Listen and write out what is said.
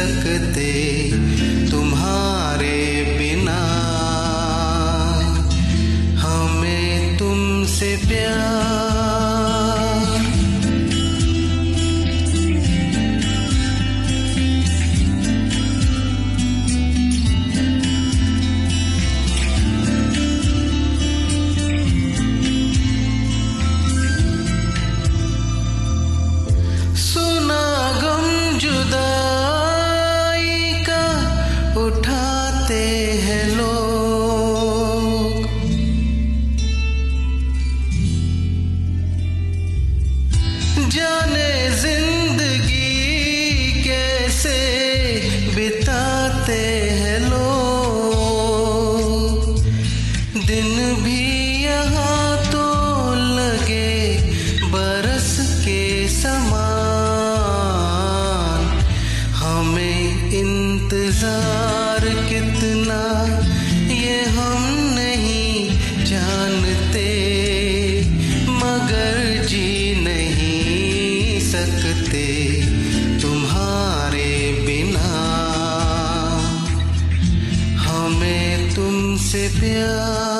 सकते तुम्हारे बिना। हमें तुमसे प्यार जाने ज़िंदगी कैसे बिताते हैं लोग। दिन भी यहाँ तो लगे बरस के समान। हमें इंतज़ार कितना ये हम नहीं जानते, मगर जी तुमसे